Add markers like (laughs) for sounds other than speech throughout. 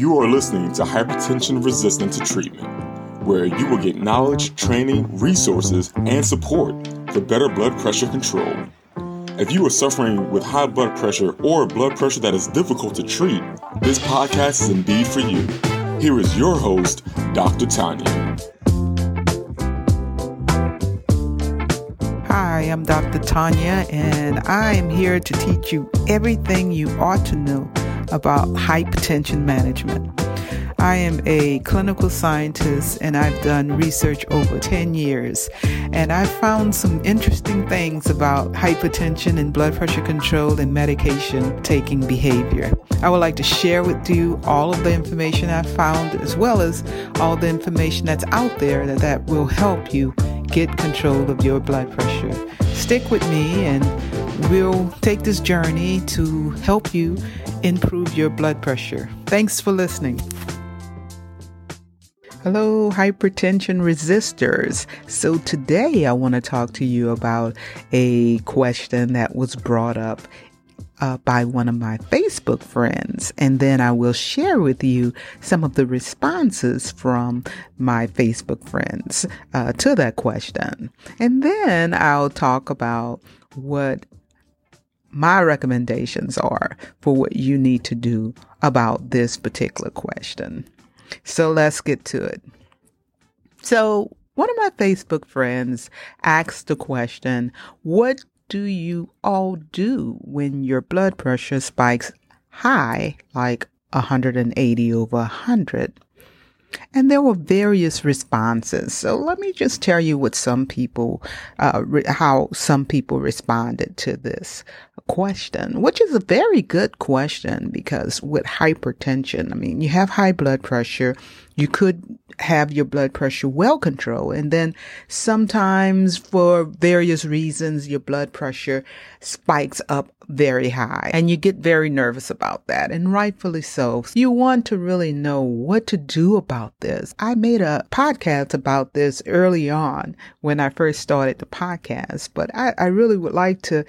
You are listening to Hypertension Resistant to Treatment, where you will get knowledge, training, resources, and support for better blood pressure control. If you are suffering with high blood pressure or blood pressure that is difficult to treat, this podcast is indeed for you. Here is your host, Dr. Tanya. Hi, I'm Dr. Tanya, and I am here to teach you everything you ought to know about hypertension management. I am a clinical scientist and I've done research over 10 years. And I've found some interesting things about hypertension and blood pressure control and medication taking behavior. I would like to share with you all of the information I've found as well as all the information that's out there that, that will help you get control of your blood pressure. Stick with me and we'll take this journey to help you improve your blood pressure. Thanks for listening. Hello, hypertension resistors. So, today I want to talk to you about a question that was brought up uh, by one of my Facebook friends. And then I will share with you some of the responses from my Facebook friends uh, to that question. And then I'll talk about what my recommendations are for what you need to do about this particular question. So let's get to it. So, one of my Facebook friends asked the question, What do you all do when your blood pressure spikes high, like 180 over 100? And there were various responses. So let me just tell you what some people, uh, re- how some people responded to this question, which is a very good question because with hypertension, I mean, you have high blood pressure, you could have your blood pressure well controlled. And then sometimes for various reasons, your blood pressure spikes up very high and you get very nervous about that and rightfully so. You want to really know what to do about this. I made a podcast about this early on when I first started the podcast, but I, I really would like to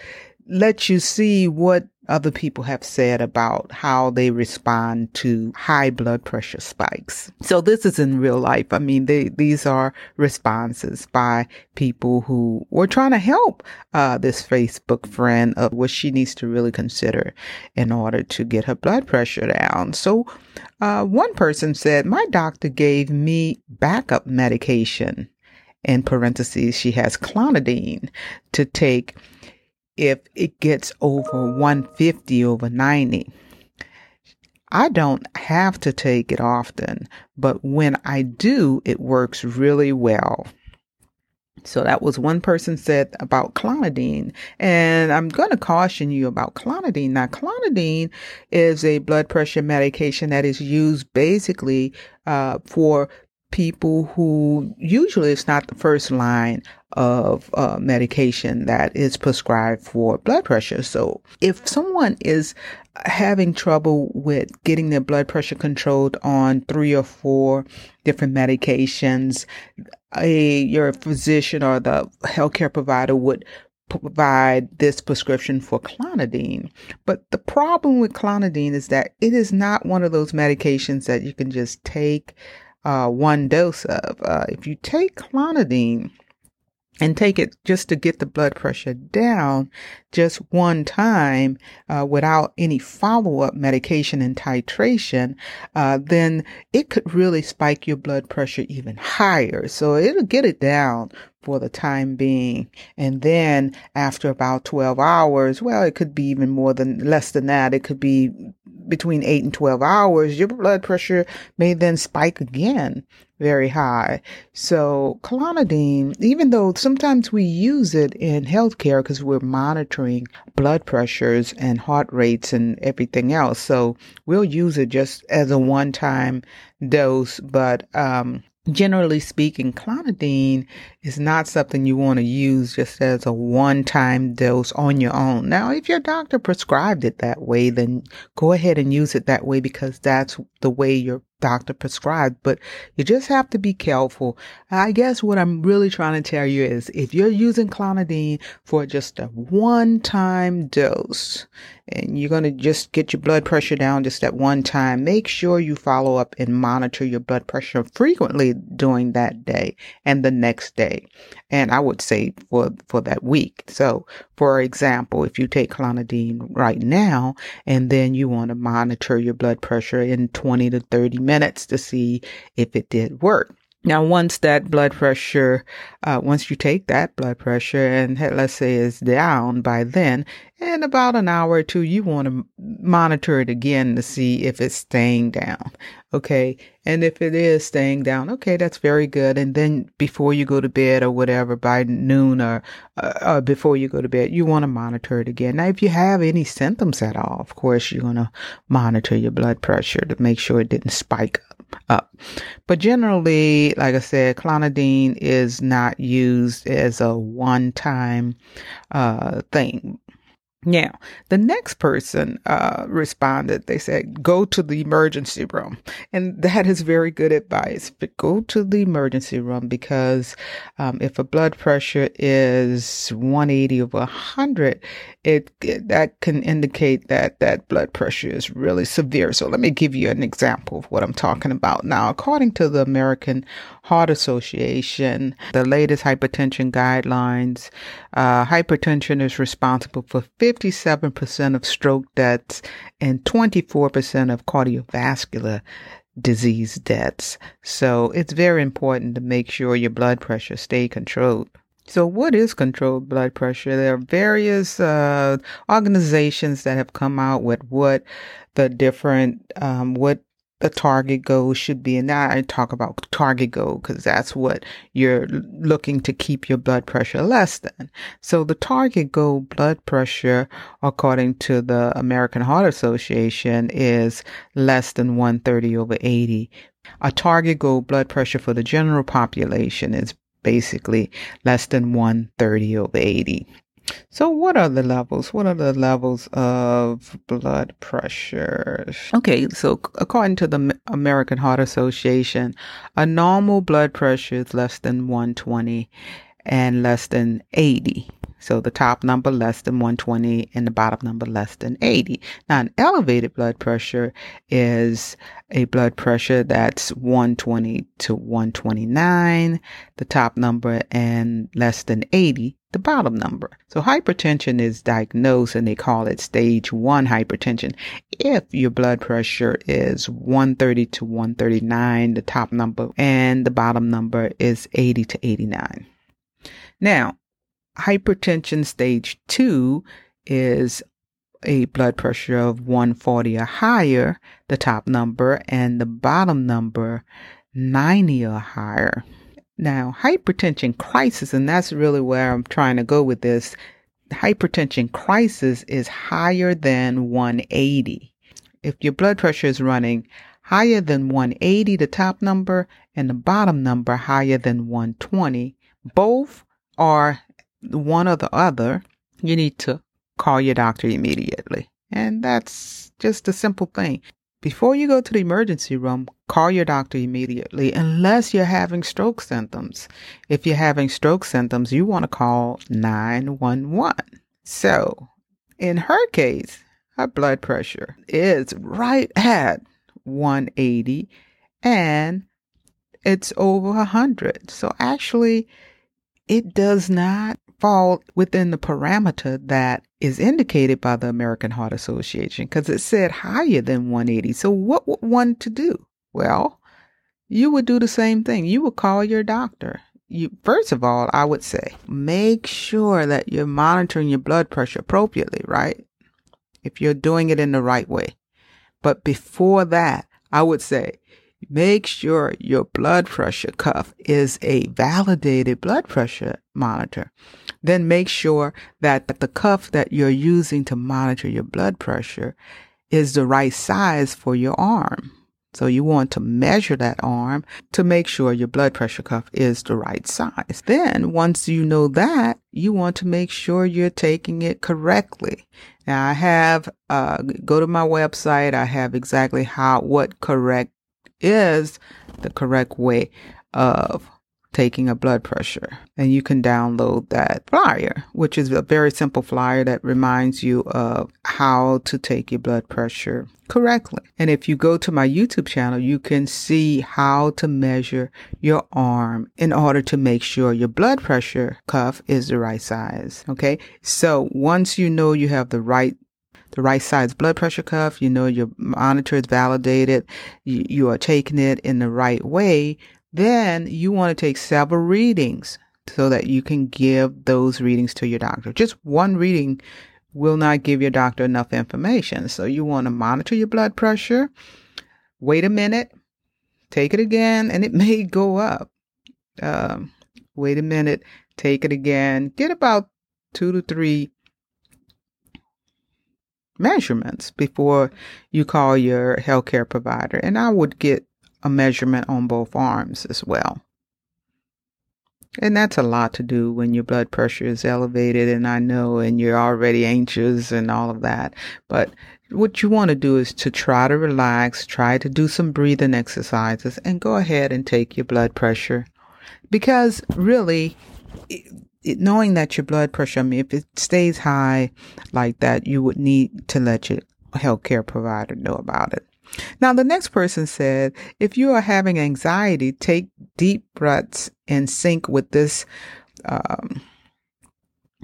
let you see what other people have said about how they respond to high blood pressure spikes. So this is in real life. I mean, they, these are responses by people who were trying to help uh, this Facebook friend of what she needs to really consider in order to get her blood pressure down. So uh, one person said, my doctor gave me backup medication. In parentheses, she has clonidine to take if it gets over 150 over 90. I don't have to take it often, but when I do, it works really well. So that was one person said about clonidine. And I'm going to caution you about clonidine. Now, clonidine is a blood pressure medication that is used basically uh, for people who usually it's not the first line of uh, medication that is prescribed for blood pressure. So if someone is having trouble with getting their blood pressure controlled on three or four different medications, a your physician or the healthcare provider would provide this prescription for clonidine. But the problem with clonidine is that it is not one of those medications that you can just take uh, one dose of. Uh, if you take clonidine, and take it just to get the blood pressure down just one time uh, without any follow-up medication and titration, uh, then it could really spike your blood pressure even higher. So it'll get it down for the time being. And then after about 12 hours, well, it could be even more than less than that. It could be between 8 and 12 hours, your blood pressure may then spike again very high. So clonidine, even though sometimes we use it in healthcare because we're monitoring blood pressures and heart rates and everything else. So we'll use it just as a one time dose, but, um, generally speaking, clonidine is not something you want to use just as a one time dose on your own. Now, if your doctor prescribed it that way, then go ahead and use it that way because that's the way your doctor prescribed, but you just have to be careful. I guess what I'm really trying to tell you is if you're using clonidine for just a one time dose and you're going to just get your blood pressure down just at one time, make sure you follow up and monitor your blood pressure frequently during that day and the next day. And I would say for, for that week. So, for example, if you take clonidine right now and then you want to monitor your blood pressure in 20 to 30 minutes to see if it did work. Now, once that blood pressure, uh, once you take that blood pressure and let's say it's down by then, in about an hour or two, you want to monitor it again to see if it's staying down. Okay. And if it is staying down, okay, that's very good. And then before you go to bed or whatever, by noon or, uh, uh before you go to bed, you want to monitor it again. Now, if you have any symptoms at all, of course, you're going to monitor your blood pressure to make sure it didn't spike up. But generally, like I said, clonidine is not used as a one time uh, thing. Now, the next person uh, responded. They said, go to the emergency room. And that is very good advice. But go to the emergency room because um, if a blood pressure is 180 over 100, it, it, that can indicate that that blood pressure is really severe. So let me give you an example of what I'm talking about. Now, according to the American Heart Association, the latest hypertension guidelines, uh, hypertension is responsible for 57% of stroke deaths and 24% of cardiovascular disease deaths. So it's very important to make sure your blood pressure stay controlled. So, what is controlled blood pressure? There are various uh, organizations that have come out with what the different um, what the target goal should be. And now I talk about target goal because that's what you're looking to keep your blood pressure less than. So the target goal blood pressure, according to the American Heart Association, is less than 130 over 80. A target goal blood pressure for the general population is basically less than 130 over 80. So, what are the levels? What are the levels of blood pressure? Okay, so according to the American Heart Association, a normal blood pressure is less than 120 and less than 80. So the top number less than 120 and the bottom number less than 80. Now, an elevated blood pressure is a blood pressure that's 120 to 129, the top number, and less than 80, the bottom number. So hypertension is diagnosed and they call it stage one hypertension. If your blood pressure is 130 to 139, the top number, and the bottom number is 80 to 89. Now, hypertension stage two is a blood pressure of 140 or higher, the top number, and the bottom number 90 or higher. Now, hypertension crisis, and that's really where I'm trying to go with this. Hypertension crisis is higher than 180. If your blood pressure is running higher than 180, the top number, and the bottom number higher than 120, both are one or the other, you need to call your doctor immediately. And that's just a simple thing. Before you go to the emergency room, call your doctor immediately unless you're having stroke symptoms. If you're having stroke symptoms, you want to call 911. So, in her case, her blood pressure is right at 180 and it's over 100. So, actually, it does not fall within the parameter that is indicated by the American Heart Association because it said higher than 180. So what would one to do? Well, you would do the same thing. You would call your doctor. You first of all, I would say, make sure that you're monitoring your blood pressure appropriately, right? If you're doing it in the right way. But before that, I would say Make sure your blood pressure cuff is a validated blood pressure monitor. Then make sure that the cuff that you're using to monitor your blood pressure is the right size for your arm. So you want to measure that arm to make sure your blood pressure cuff is the right size. Then once you know that, you want to make sure you're taking it correctly. Now I have, uh, go to my website. I have exactly how, what correct is the correct way of taking a blood pressure. And you can download that flyer, which is a very simple flyer that reminds you of how to take your blood pressure correctly. And if you go to my YouTube channel, you can see how to measure your arm in order to make sure your blood pressure cuff is the right size. Okay. So once you know you have the right the right size blood pressure cuff, you know your monitor is validated, you, you are taking it in the right way, then you want to take several readings so that you can give those readings to your doctor. Just one reading will not give your doctor enough information. So you want to monitor your blood pressure, wait a minute, take it again, and it (laughs) may go up. Um, wait a minute, take it again, get about two to three measurements before you call your healthcare provider. And I would get a measurement on both arms as well. And that's a lot to do when your blood pressure is elevated, and I know, and you're already anxious and all of that. But what you want to do is to try to relax, try to do some breathing exercises, and go ahead and take your blood pressure. Because really, it, knowing that your blood pressure, I mean, if it stays high like that, you would need to let your healthcare provider know about it. Now, the next person said, if you are having anxiety, take deep breaths and sync with this, um,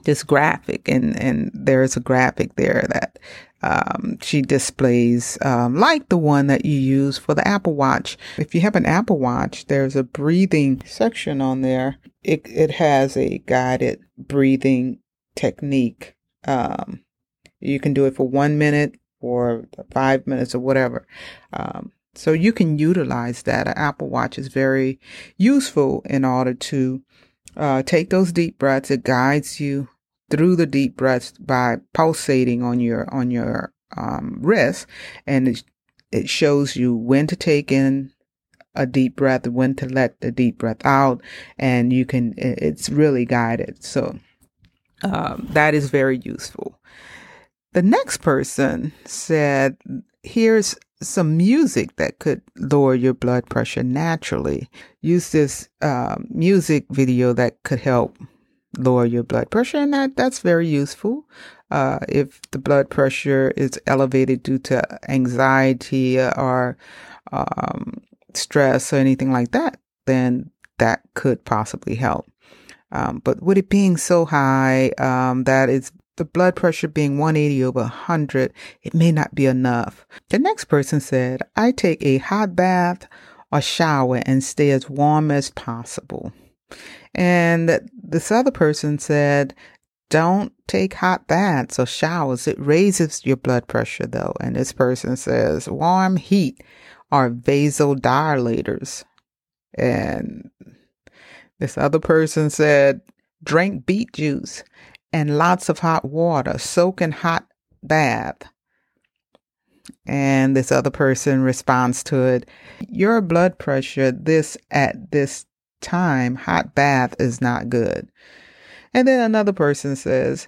this graphic. And, and there's a graphic there that, um, she displays, um, like the one that you use for the Apple Watch. If you have an Apple Watch, there's a breathing section on there. It, it has a guided breathing technique. Um, you can do it for one minute, or five minutes or whatever. Um, so you can utilize that. An Apple Watch is very useful in order to uh, take those deep breaths. It guides you through the deep breaths by pulsating on your on your um, wrist, and it, it shows you when to take in a deep breath, when to let the deep breath out, and you can. It's really guided. So um, that is very useful. The next person said, here's some music that could lower your blood pressure naturally. Use this uh, music video that could help lower your blood pressure, and that, that's very useful. Uh, if the blood pressure is elevated due to anxiety or um, stress or anything like that, then that could possibly help. Um, but with it being so high, um, that is the blood pressure being 180 over 100, it may not be enough. The next person said, I take a hot bath or shower and stay as warm as possible. And this other person said, don't take hot baths or showers. It raises your blood pressure though. And this person says warm heat are vasodilators. And this other person said drink beet juice and lots of hot water, soak in hot bath. And this other person responds to it, your blood pressure this at this time, hot bath is not good. And then another person says,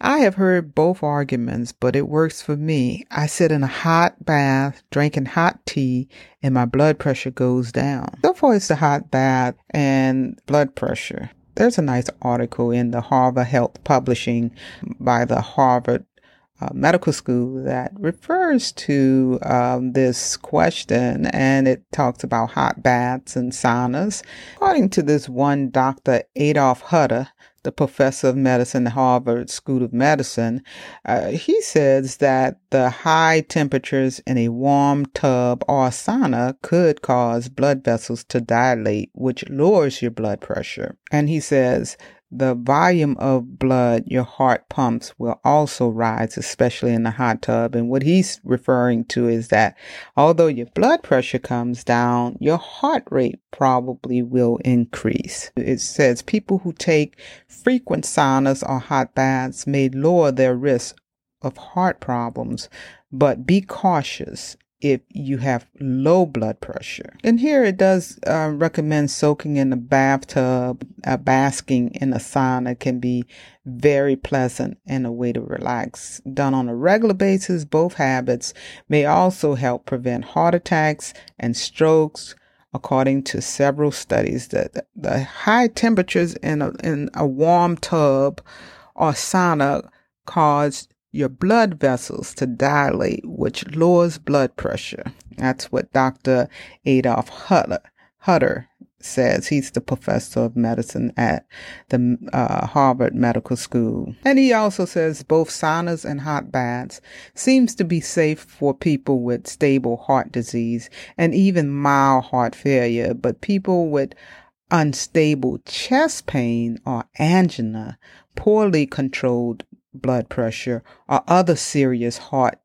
I have heard both arguments, but it works for me. I sit in a hot bath, drinking hot tea, and my blood pressure goes down. So far, it's the hot bath and blood pressure. There's a nice article in the Harvard Health Publishing by the Harvard uh, Medical School that refers to um, this question and it talks about hot baths and saunas. According to this one Dr. Adolph Hutter, the professor of medicine at Harvard School of Medicine, uh, he says that the high temperatures in a warm tub or sauna could cause blood vessels to dilate, which lowers your blood pressure. And he says the volume of blood your heart pumps will also rise, especially in the hot tub. And what he's referring to is that although your blood pressure comes down, your heart rate probably will increase. It says people who take frequent saunas or hot baths may lower their risk of heart problems, but be cautious if you have low blood pressure. And here it does uh, recommend soaking in a bathtub, uh, basking in a sauna can be very pleasant and a way to relax. Done on a regular basis, both habits may also help prevent heart attacks and strokes, according to several studies, that the high temperatures in a, in a warm tub or sauna cause your blood vessels to dilate, which lowers blood pressure. That's what Dr. Adolph Hutter, Hutter says he's the professor of medicine at the uh, Harvard Medical School. And he also says both saunas and hot baths seems to be safe for people with stable heart disease and even mild heart failure, but people with unstable chest pain or angina, poorly controlled blood pressure, or other serious heart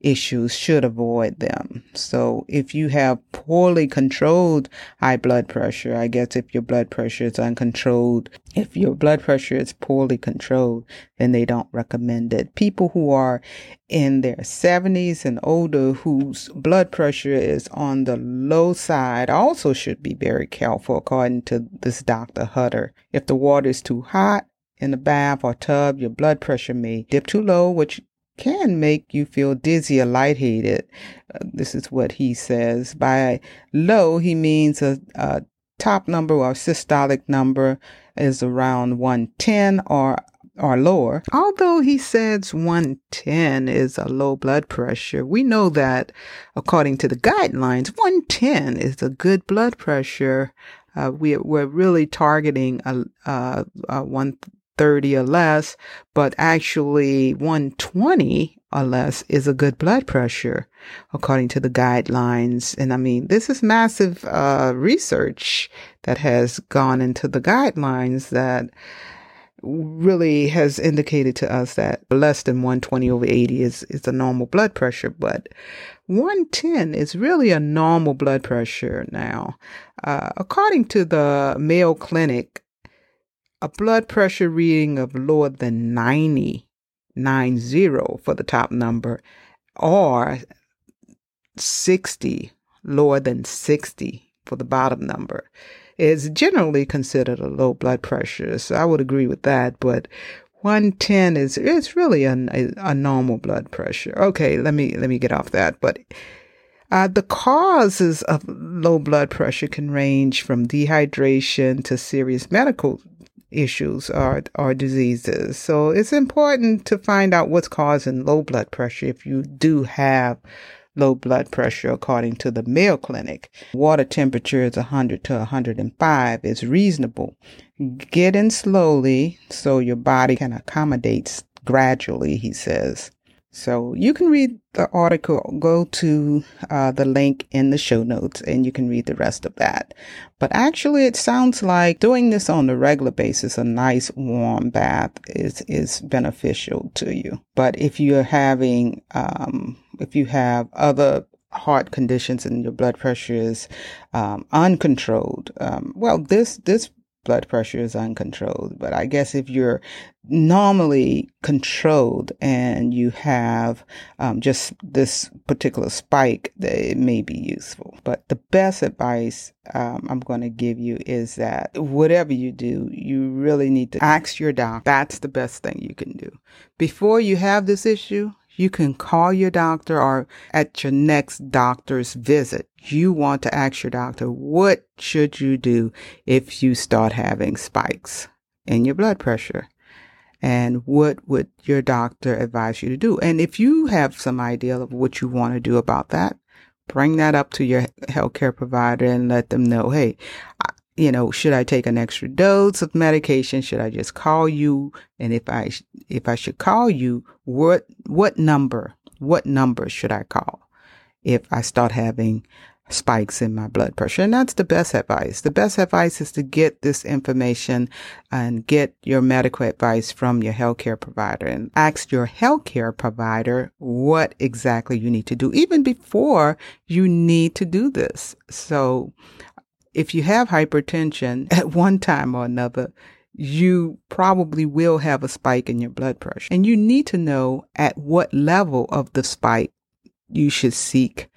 issues should avoid them. So if you have poorly controlled high blood pressure, I guess if your blood pressure is uncontrolled, if your blood pressure is poorly controlled, then they don't recommend it. People who are in their 70s and older whose blood pressure is on the low side also should be very careful according to this Dr. Hutter. If the water is too hot, in the bath or tub, your blood pressure may dip too low, which can make you feel dizzy or lightheaded. Uh, this is what he says. By low, he means a, a top number or systolic number is around 110 or or lower. Although he says 110 is a low blood pressure, we know that according to the guidelines, 110 is a good blood pressure. Uh, we, we're really targeting a, a, a one 130 or less, but actually 120 or less is a good blood pressure according to the guidelines. And I mean, this is massive uh, research that has gone into the guidelines that really has indicated to us that less than 120 over 80 is, is a normal blood pressure, but 110 is really a normal blood pressure now. Uh, according to the Mayo Clinic, a blood pressure reading of lower than 90, 90 for the top number, or 60, lower than 60 for the bottom number, is generally considered a low blood pressure. So I would agree with that, but 110 is it's really a, a, normal blood pressure. Okay, let me let me get off that, but uh, the causes of low blood pressure can range from dehydration to serious medical issues or, or diseases. So it's important to find out what's causing low blood pressure if you do have low blood pressure according to the Mayo Clinic. Water temperature is 100 to 105 is reasonable. Get in slowly so your body can accommodate gradually, he says. So you can read the article, go to uh, the link in the show notes and you can read the rest of that. But actually it sounds like doing this on a regular basis, a nice warm bath is, is beneficial to you. But if you're having, um, if you have other heart conditions and your blood pressure is um, uncontrolled, um, well, this, this blood pressure is uncontrolled. But I guess if you're normally controlled and you have um, just this particular spike, it may be useful. But the best advice um, I'm going to give you is that whatever you do, you really need to ask your doc. That's the best thing you can do. Before you have this issue, you can call your doctor or at your next doctor's visit. You want to ask your doctor, what should you do if you start having spikes in your blood pressure? And what would your doctor advise you to do? And if you have some idea of what you want to do about that, bring that up to your healthcare provider and let them know, hey, you know, should I take an extra dose of medication? Should I just call you? And if I, if I should call you, what, what number, what number should I call if I start having spikes in my blood pressure? And that's the best advice. The best advice is to get this information and get your medical advice from your healthcare provider and ask your healthcare provider what exactly you need to do even before you need to do this. So if you have hypertension (laughs) at one time or another, you probably will have a spike in your blood pressure. And you need to know at what level of the spike you should seek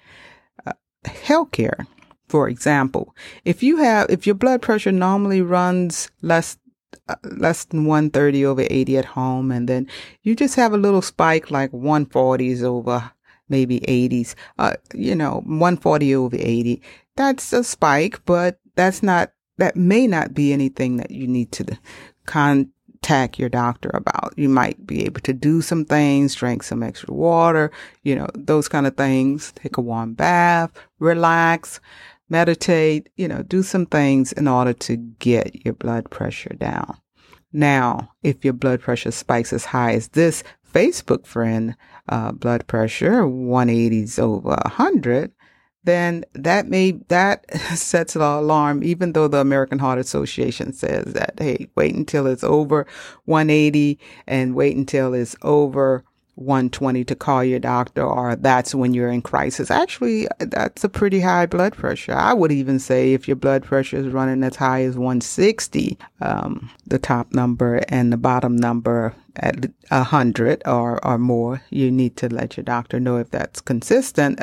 uh, health care. For example, if you have, if your blood pressure normally runs less uh, less than 130 over 80 at home and then you just have a little spike like 140s over maybe 80s uh, you know 140 over 80 that's a spike, but that's not, that may not be anything that you need to contact your doctor about. You might be able to do some things, drink some extra water, you know, those kind of things, take a warm bath, relax, meditate, you know, do some things in order to get your blood pressure down. Now, if your blood pressure spikes as high as this Facebook friend, uh, blood pressure 180s over 100, then that may that (laughs) sets an alarm even though the American Heart Association says that hey wait until it's over 180 and wait until it's over 120 to call your doctor or that's when you're in crisis. Actually, that's a pretty high blood pressure. I would even say if your blood pressure is running as high as 160, um, the top number and the bottom number at 100 or, or more, you need to let your doctor know if that's consistent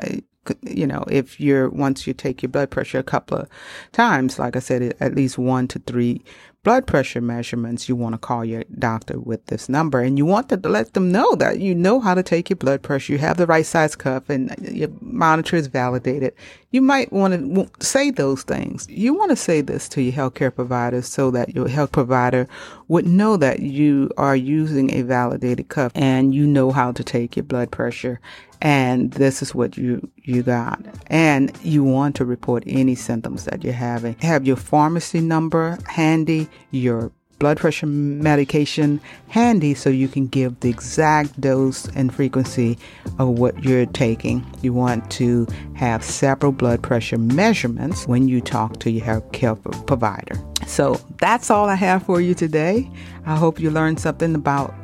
you know, if you're, once you take your blood pressure a couple of times, like I said, at least one to three blood pressure measurements, you want to call your doctor with this number and you want to let them know that you know how to take your blood pressure. You have the right size cuff and your monitor is validated. You might want to say those things. You want to say this to your healthcare provider so that your health provider would know that you are using a validated cuff and you know how to take your blood pressure and this is what you you got and you want to report any symptoms that you're having have your pharmacy number handy your blood pressure medication handy so you can give the exact dose and frequency of what you're taking. You want to have several blood pressure measurements when you talk to your health care provider. So that's all I have for you today. I hope you learned something about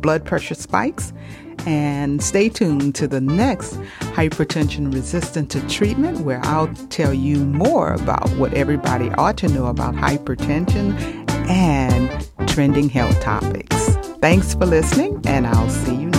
blood pressure spikes and stay tuned to the next hypertension resistant to treatment where I'll tell you more about what everybody ought to know about hypertension and trending health topics. Thanks for listening and I'll see you